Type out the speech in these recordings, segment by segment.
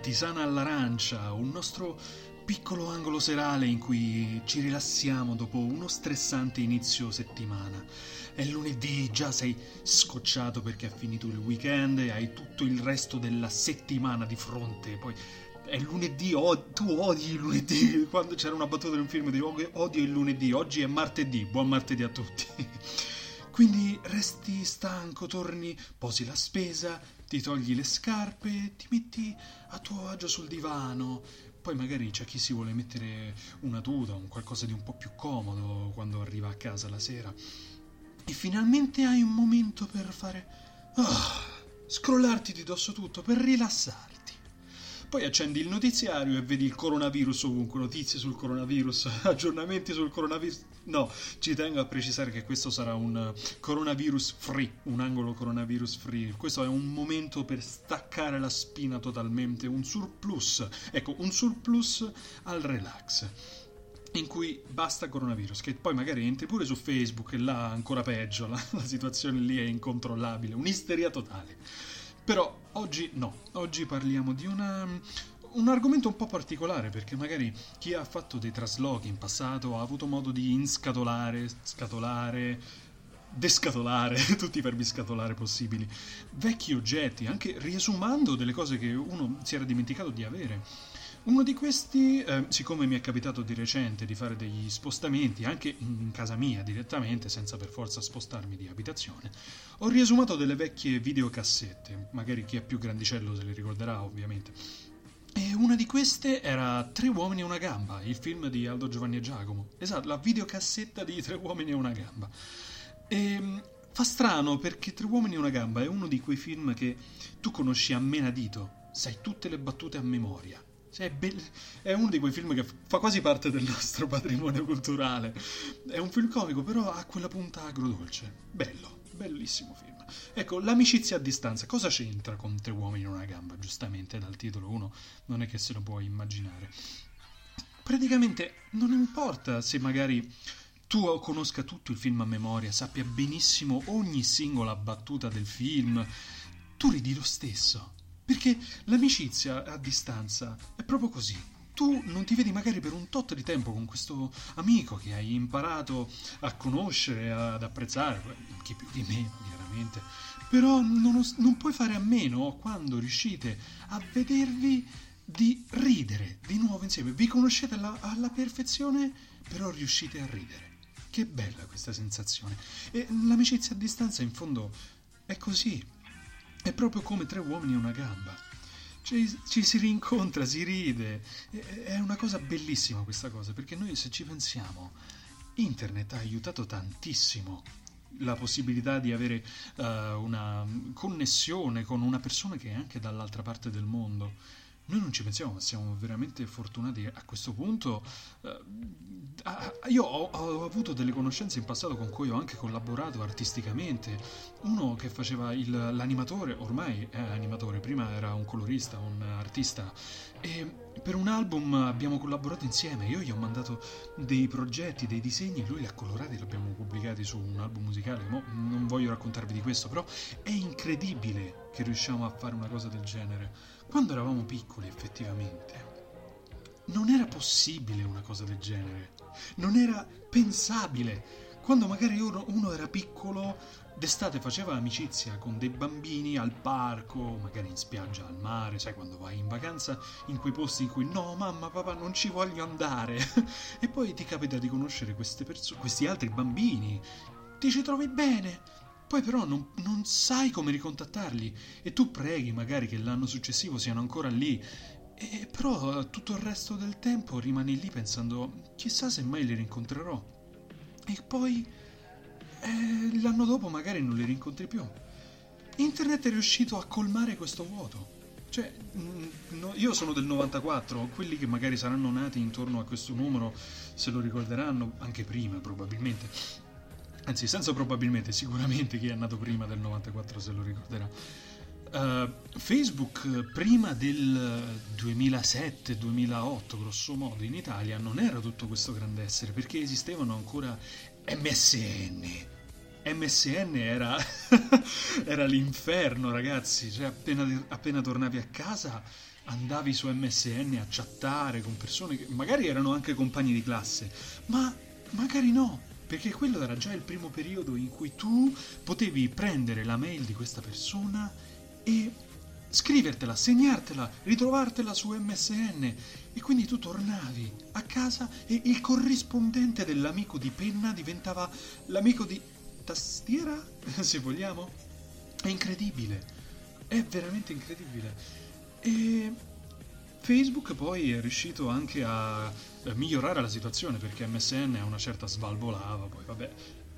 Tisana all'Arancia, un nostro piccolo angolo serale in cui ci rilassiamo dopo uno stressante inizio settimana. È lunedì, già sei scocciato perché è finito il weekend e hai tutto il resto della settimana di fronte. Poi è lunedì, oh, tu odi il lunedì. Quando c'era una battuta in un film di odio il lunedì, oggi è martedì, buon martedì a tutti. Quindi resti stanco, torni, posi la spesa, ti togli le scarpe, ti metti a tuo agio sul divano. Poi magari c'è chi si vuole mettere una tuta, un qualcosa di un po' più comodo quando arriva a casa la sera. E finalmente hai un momento per fare... Oh, scrollarti di dosso tutto, per rilassarti. Poi accendi il notiziario e vedi il coronavirus ovunque, notizie sul coronavirus, aggiornamenti sul coronavirus. No, ci tengo a precisare che questo sarà un coronavirus free, un angolo coronavirus free. Questo è un momento per staccare la spina totalmente, un surplus. Ecco, un surplus al relax in cui basta coronavirus, che poi magari entri pure su Facebook e là ancora peggio, la, la situazione lì è incontrollabile, un'isteria totale. Però oggi no, oggi parliamo di una, un argomento un po' particolare perché magari chi ha fatto dei traslochi in passato ha avuto modo di inscatolare, scatolare, descatolare, tutti i verbi scatolare possibili, vecchi oggetti, anche riesumando delle cose che uno si era dimenticato di avere. Uno di questi, eh, siccome mi è capitato di recente di fare degli spostamenti, anche in casa mia direttamente, senza per forza spostarmi di abitazione, ho riesumato delle vecchie videocassette, magari chi è più grandicello se le ricorderà ovviamente. E una di queste era Tre uomini e una gamba, il film di Aldo Giovanni e Giacomo. Esatto, la videocassetta di Tre uomini e una gamba. E ehm, fa strano perché Tre uomini e una gamba è uno di quei film che tu conosci a menadito, sai tutte le battute a memoria cioè, è, be- è, uno di quei film che fa quasi parte del nostro patrimonio culturale. È un film comico, però ha quella punta agrodolce. Bello, bellissimo film. Ecco, l'amicizia a distanza, cosa c'entra con tre uomini in una gamba? Giustamente dal titolo uno non è che se lo puoi immaginare. Praticamente non importa se magari tu conosca tutto il film a memoria, sappia benissimo ogni singola battuta del film, tu ridi lo stesso perché l'amicizia a distanza è proprio così. Tu non ti vedi magari per un tot di tempo con questo amico che hai imparato a conoscere, ad apprezzare, chi più di meno chiaramente, però non, non puoi fare a meno quando riuscite a vedervi di ridere di nuovo insieme. Vi conoscete alla, alla perfezione, però riuscite a ridere. Che bella questa sensazione. E l'amicizia a distanza in fondo è così è proprio come tre uomini e una gamba. Ci, ci, si rincontra, si ride. È una cosa bellissima questa cosa, perché noi se ci pensiamo, internet ha aiutato tantissimo la possibilità di avere uh, una connessione con una persona che è anche dall'altra parte del mondo. Noi non ci pensiamo, ma siamo veramente fortunati a questo punto. Uh, io ho, avuto delle conoscenze in passato con cui ho anche collaborato artisticamente. Uno che faceva il, l'animatore, ormai è animatore, prima era un colorista, un artista. E per un album abbiamo collaborato insieme. Io gli ho mandato dei progetti, dei disegni, lui li ha colorati, li abbiamo pubblicati su un album musicale. Mo non voglio raccontarvi di questo, però è incredibile che riusciamo a fare una cosa del genere. Quando eravamo piccoli, effettivamente non era possibile una cosa del genere, non era pensabile. Quando magari uno, uno era piccolo, d'estate faceva amicizia con dei bambini al parco, magari in spiaggia, al mare, sai quando vai in vacanza in quei posti in cui no mamma, papà non ci voglio andare. e poi ti capita di conoscere perso- questi altri bambini, ti ci trovi bene, poi però non, non, sai come ricontattarli e tu preghi magari che l'anno successivo siano ancora lì e però tutto il resto del tempo rimani lì pensando chissà se mai li rincontrerò. E poi eh, l'anno dopo magari non li rincontri più. Internet è riuscito a colmare questo vuoto. Cioè, mm, no, io sono del 94, quelli che magari saranno nati intorno a questo numero se lo ricorderanno anche prima probabilmente. Anzi, senza probabilmente, sicuramente chi è nato prima del 94 se lo ricorderà. Uh, Facebook prima del 2007-2008, grosso modo, in Italia non era tutto questo grande essere perché esistevano ancora MSN. MSN era, era l'inferno, ragazzi. Cioè, appena, appena tornavi a casa andavi su MSN a chattare con persone che magari erano anche compagni di classe, ma magari no, perché quello era già il primo periodo in cui tu potevi prendere la mail di questa persona e scrivertela, segnartela, ritrovartela su MSN e quindi tu tornavi a casa e il corrispondente dell'amico di penna diventava l'amico di tastiera, se vogliamo. È incredibile, è veramente incredibile. E Facebook poi è riuscito anche a migliorare la situazione perché MSN a una certa svalvolava, poi vabbè.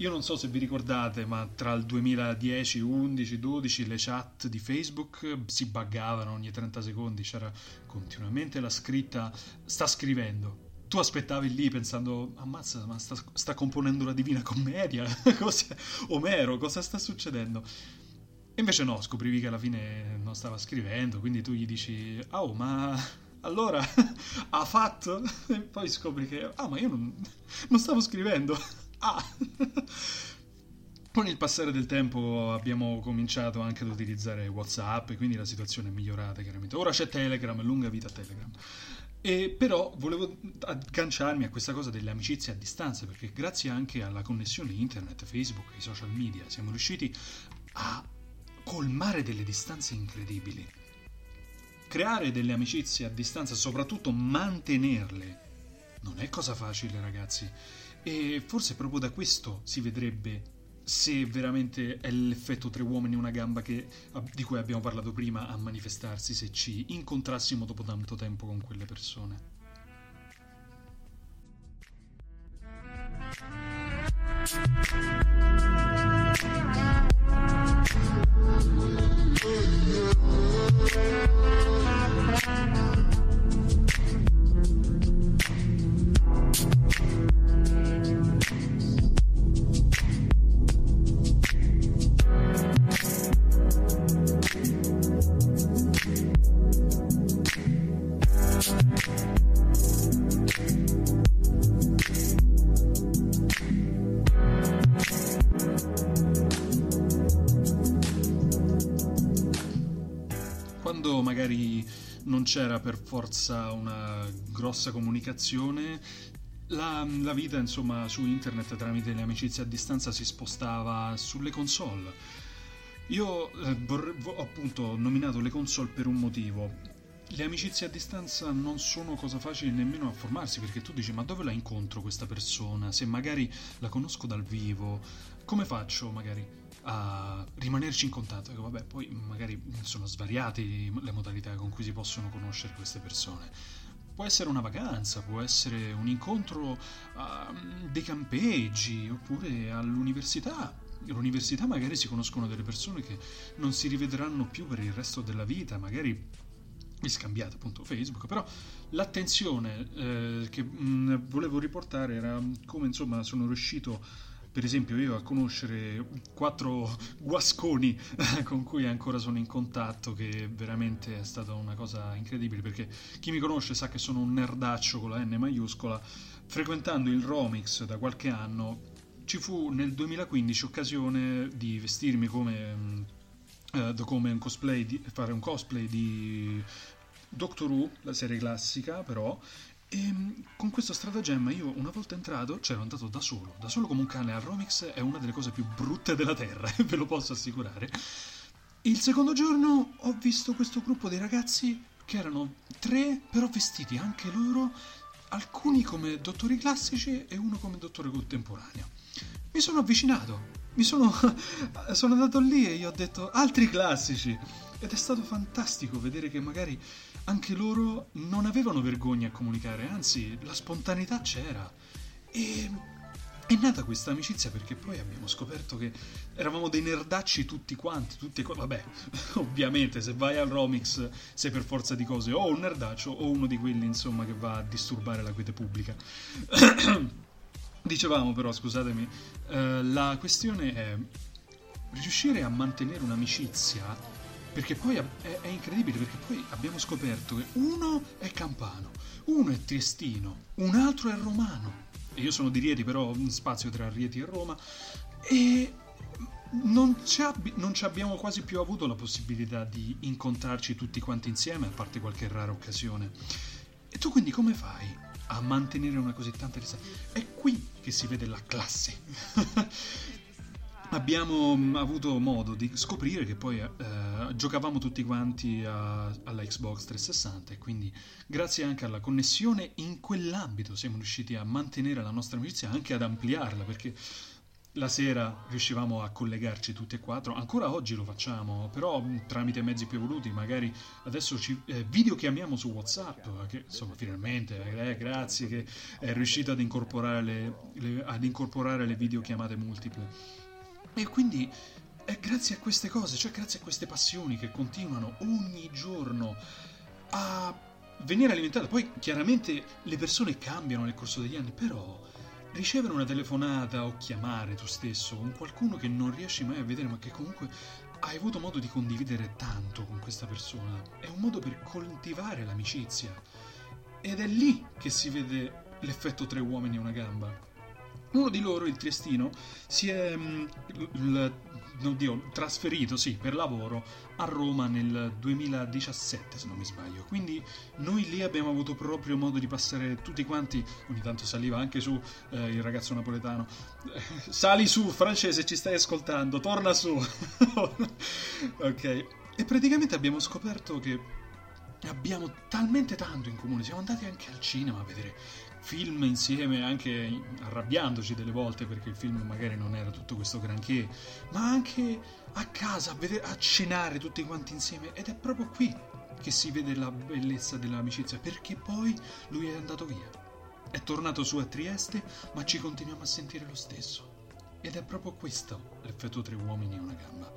Io non so se vi ricordate, ma tra il 2010, 11, 12 le chat di Facebook si buggavano ogni 30 secondi, c'era continuamente la scritta sta scrivendo. Tu aspettavi lì pensando, ammazza, ma sta, sta componendo la Divina Commedia? Omero, cosa sta succedendo? Invece no, scoprivi che alla fine non stava scrivendo, quindi tu gli dici, oh, ma allora ha fatto? E poi scopri che, ah, ma io non, non stavo scrivendo. Ah! Con il passare del tempo abbiamo cominciato anche ad utilizzare WhatsApp quindi la situazione è migliorata chiaramente. Ora c'è Telegram, lunga vita Telegram. E però volevo agganciarmi a questa cosa delle amicizie a distanza perché grazie anche alla connessione internet, Facebook e i social media siamo riusciti a colmare delle distanze incredibili. Creare delle amicizie a distanza, soprattutto mantenerle, non è cosa facile, ragazzi. E forse proprio da questo si vedrebbe se veramente è l'effetto tre uomini e una gamba che, di cui abbiamo parlato prima a manifestarsi se ci incontrassimo dopo tanto tempo con quelle persone. C'era per forza una grossa comunicazione, la, la, vita insomma su internet tramite le amicizie a distanza si spostava sulle console. Io eh, ho appunto nominato le console per un motivo. Le amicizie a distanza non sono cosa facile nemmeno a formarsi perché tu dici ma dove la incontro questa persona? Se magari la conosco dal vivo, come faccio magari a rimanerci in contatto. Ecco, vabbè, poi magari sono svariate le modalità con cui si possono conoscere queste persone. Può essere una vacanza, può essere un incontro a dei campeggi oppure all'università. All'università magari si conoscono delle persone che non si rivedranno più per il resto della vita, magari vi scambiate appunto Facebook, però l'attenzione eh, che mh, volevo riportare era come insomma sono riuscito per esempio io a conoscere quattro guasconi con cui ancora sono in contatto, che veramente è stata una cosa incredibile, perché chi mi conosce sa che sono un nerdaccio con la N maiuscola, frequentando il Romix da qualche anno ci fu nel 2015 occasione di vestirmi come, uh, come un cosplay, di, fare un cosplay di Doctor Who, la serie classica però, e ehm, con questo stratagemma io una volta entrato c'ero andato da solo, da solo come un cane al Romix è una delle cose più brutte della terra, ve lo posso assicurare. Il secondo giorno ho visto questo gruppo di ragazzi che erano tre, però vestiti anche loro, alcuni come dottori classici e uno come dottore contemporaneo. Mi sono avvicinato, mi sono, sono andato lì e gli ho detto altri classici. Ed è stato fantastico vedere che magari anche loro non avevano vergogna a comunicare, anzi la spontaneità c'era. E è nata questa amicizia perché poi abbiamo scoperto che eravamo dei nerdacci tutti quanti, tutti vabbè, ovviamente se vai al Romix sei per forza di cose o un nerdaccio o uno di quelli insomma che va a disturbare la quiete pubblica. Dicevamo però, scusatemi, eh, la questione è riuscire a mantenere un'amicizia perché poi è, è, incredibile, perché poi abbiamo scoperto che uno è campano, uno è triestino, un altro è romano. Io sono di Rieti, però spazio tra Rieti e Roma. E non ci, abbi- non ci abbiamo quasi più avuto la possibilità di incontrarci tutti quanti insieme, a parte qualche rara occasione. E tu quindi come fai a mantenere una così tanta distanza? È qui che si vede la classe. Abbiamo mm, avuto modo di scoprire che poi eh, giocavamo tutti quanti a, alla Xbox 360 e quindi grazie anche alla connessione in quell'ambito siamo riusciti a mantenere la nostra amicizia, anche ad ampliarla perché la sera riuscivamo a collegarci tutti e quattro, ancora oggi lo facciamo, però mm, tramite mezzi più evoluti, magari adesso ci eh, videochiamiamo su WhatsApp, che insomma finalmente, eh, grazie che è riuscito ad incorporare le, le, ad incorporare le videochiamate multiple. E quindi è grazie a queste cose, cioè grazie a queste passioni che continuano ogni giorno a venire alimentate. Poi chiaramente le persone cambiano nel corso degli anni, però ricevere una telefonata o chiamare tu stesso con qualcuno che non riesci mai a vedere, ma che comunque hai avuto modo di condividere tanto con questa persona, è un modo per coltivare l'amicizia. Ed è lì che si vede l'effetto tre uomini e una gamba. Uno di loro, il triestino, si è mm, l, oddio, trasferito sì, per lavoro a Roma nel 2017, se non mi sbaglio. Quindi noi lì abbiamo avuto proprio modo di passare tutti quanti. Ogni tanto saliva anche su eh, il ragazzo napoletano. Sali su, francese, ci stai ascoltando, torna su. ok. E praticamente abbiamo scoperto che abbiamo talmente tanto in comune. Siamo andati anche al cinema a vedere film insieme, anche arrabbiandoci delle volte perché il film magari non era tutto questo granché, ma anche a casa, a, vedere, a cenare tutti quanti insieme. Ed è proprio qui che si vede la bellezza dell'amicizia, perché poi lui è andato via. È tornato su a Trieste, ma ci continuiamo a sentire lo stesso. Ed è proprio questo l'effetto tre uomini e una gamba.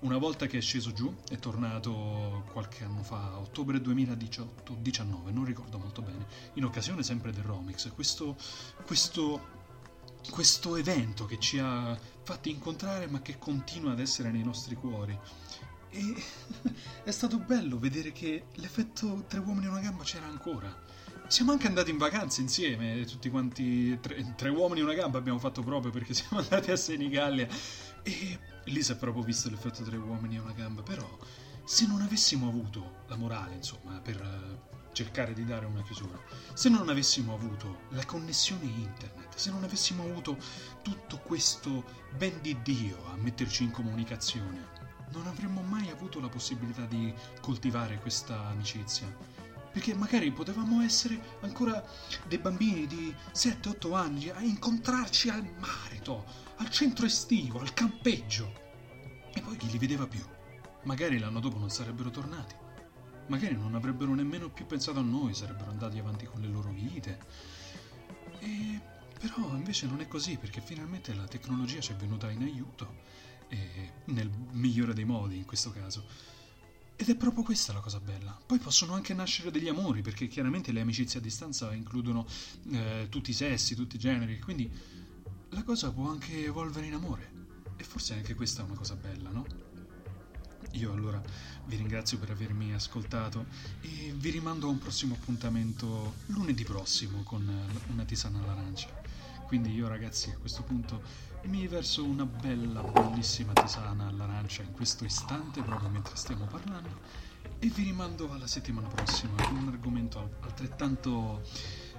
Una volta che è sceso giù, è tornato qualche anno fa, ottobre 2018-19, non ricordo molto bene, in occasione sempre del Romix, questo, questo, questo evento che ci ha fatti incontrare ma che continua ad essere nei nostri cuori. E è stato bello vedere che l'effetto tre uomini e una gamba c'era ancora. Siamo anche andati in vacanza insieme, tutti quanti, tre, tre uomini e una gamba abbiamo fatto proprio perché siamo andati a Senigallia e lì si è proprio visto l'effetto tre uomini e una gamba, però se non avessimo avuto la morale, insomma, per eh, cercare di dare una chiusura, se non avessimo avuto la connessione internet, se non avessimo avuto tutto questo ben di Dio a metterci in comunicazione, non avremmo mai avuto la possibilità di coltivare questa amicizia. Perché magari potevamo essere ancora dei bambini di 7-8 anni a incontrarci al mare, to, al centro estivo, al campeggio. E poi chi li vedeva più? Magari l'anno dopo non sarebbero tornati. Magari non avrebbero nemmeno più pensato a noi, sarebbero andati avanti con le loro vite. E però invece non è così, perché finalmente la tecnologia ci è venuta in aiuto, e nel migliore dei modi in questo caso. Ed è proprio questa la cosa bella. Poi possono anche nascere degli amori, perché chiaramente le amicizie a distanza includono eh, tutti i sessi, tutti i generi, quindi la cosa può anche evolvere in amore. E forse anche questa è una cosa bella, no? Io allora vi ringrazio per avermi ascoltato e vi rimando a un prossimo appuntamento lunedì prossimo con una tisana all'arancia. Quindi io ragazzi a questo punto mi verso una bella, bellissima tisana all'arancia in questo istante, proprio mentre stiamo parlando, e vi rimando alla settimana prossima con un argomento altrettanto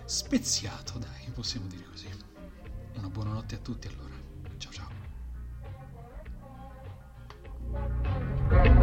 speziato, dai, possiamo dire così. Una buonanotte a tutti allora. Ciao ciao.